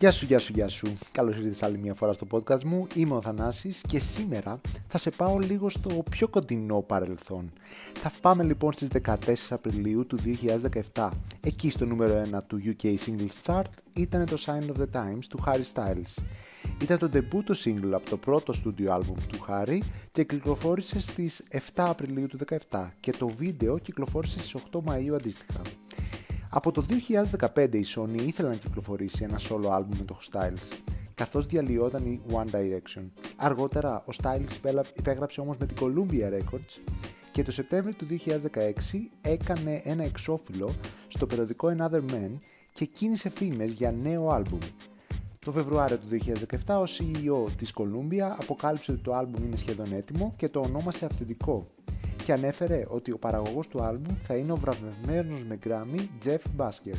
Γεια σου, γεια σου, γεια σου. Καλώς ήρθες άλλη μια φορά στο podcast μου. Είμαι ο Θανάσης και σήμερα θα σε πάω λίγο στο πιο κοντινό παρελθόν. Θα πάμε λοιπόν στις 14 Απριλίου του 2017. Εκεί στο νούμερο 1 του UK Singles Chart ήταν το Sign of the Times του Harry Styles. Ήταν το debut single από το πρώτο studio album του Harry και κυκλοφόρησε στις 7 Απριλίου του 2017 και το βίντεο κυκλοφόρησε στις 8 Μαΐου αντίστοιχα. Από το 2015 η Sony ήθελε να κυκλοφορήσει ένα solo album με το Styles, καθώς διαλυόταν η One Direction. Αργότερα ο Styles υπέγραψε όμως με την Columbia Records και το Σεπτέμβριο του 2016 έκανε ένα εξώφυλλο στο περιοδικό Another Man και κίνησε φήμες για νέο άλμπουμ. Το Φεβρουάριο του 2017 ο CEO της Columbia αποκάλυψε ότι το άλμπουμ είναι σχεδόν έτοιμο και το ονόμασε αυθεντικό και ανέφερε ότι ο παραγωγός του άλμπουμ θα είναι ο βραβευμένος με Grammy Jeff Basker.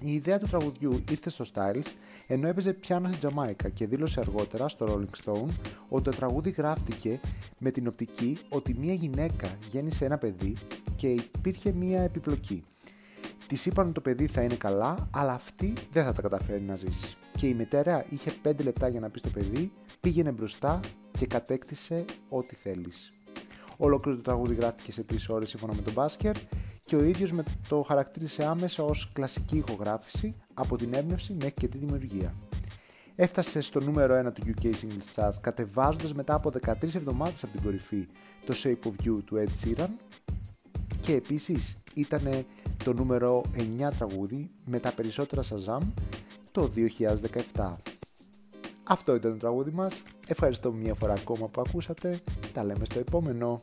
Η ιδέα του τραγουδιού ήρθε στο Styles ενώ έπαιζε πιάνο στην Τζαμάικα και δήλωσε αργότερα στο Rolling Stone ότι το τραγούδι γράφτηκε με την οπτική ότι μια γυναίκα γέννησε ένα παιδί και υπήρχε μια επιπλοκή. Της είπαν ότι το παιδί θα είναι καλά, αλλά αυτή δεν θα τα καταφέρει να ζήσει. Και η μητέρα είχε 5 λεπτά για να πει στο παιδί, πήγαινε μπροστά και κατέκτησε ό,τι θέλεις. Ολόκληρο το τραγούδι γράφτηκε σε 3 ώρες σύμφωνα με τον Μπάσκερ και ο ίδιος με το χαρακτήρισε άμεσα ως κλασική ηχογράφηση από την έμπνευση μέχρι και τη δημιουργία. Έφτασε στο νούμερο 1 του UK Singles Chart κατεβάζοντας μετά από 13 εβδομάδες από την κορυφή το Shape of You του Ed Sheeran και επίσης ήταν το νούμερο 9 τραγούδι με τα περισσότερα Shazam το 2017. Αυτό ήταν το τραγούδι μας. Ευχαριστώ μια φορά ακόμα που ακούσατε. Τα λέμε στο επόμενο.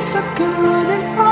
stuck and running from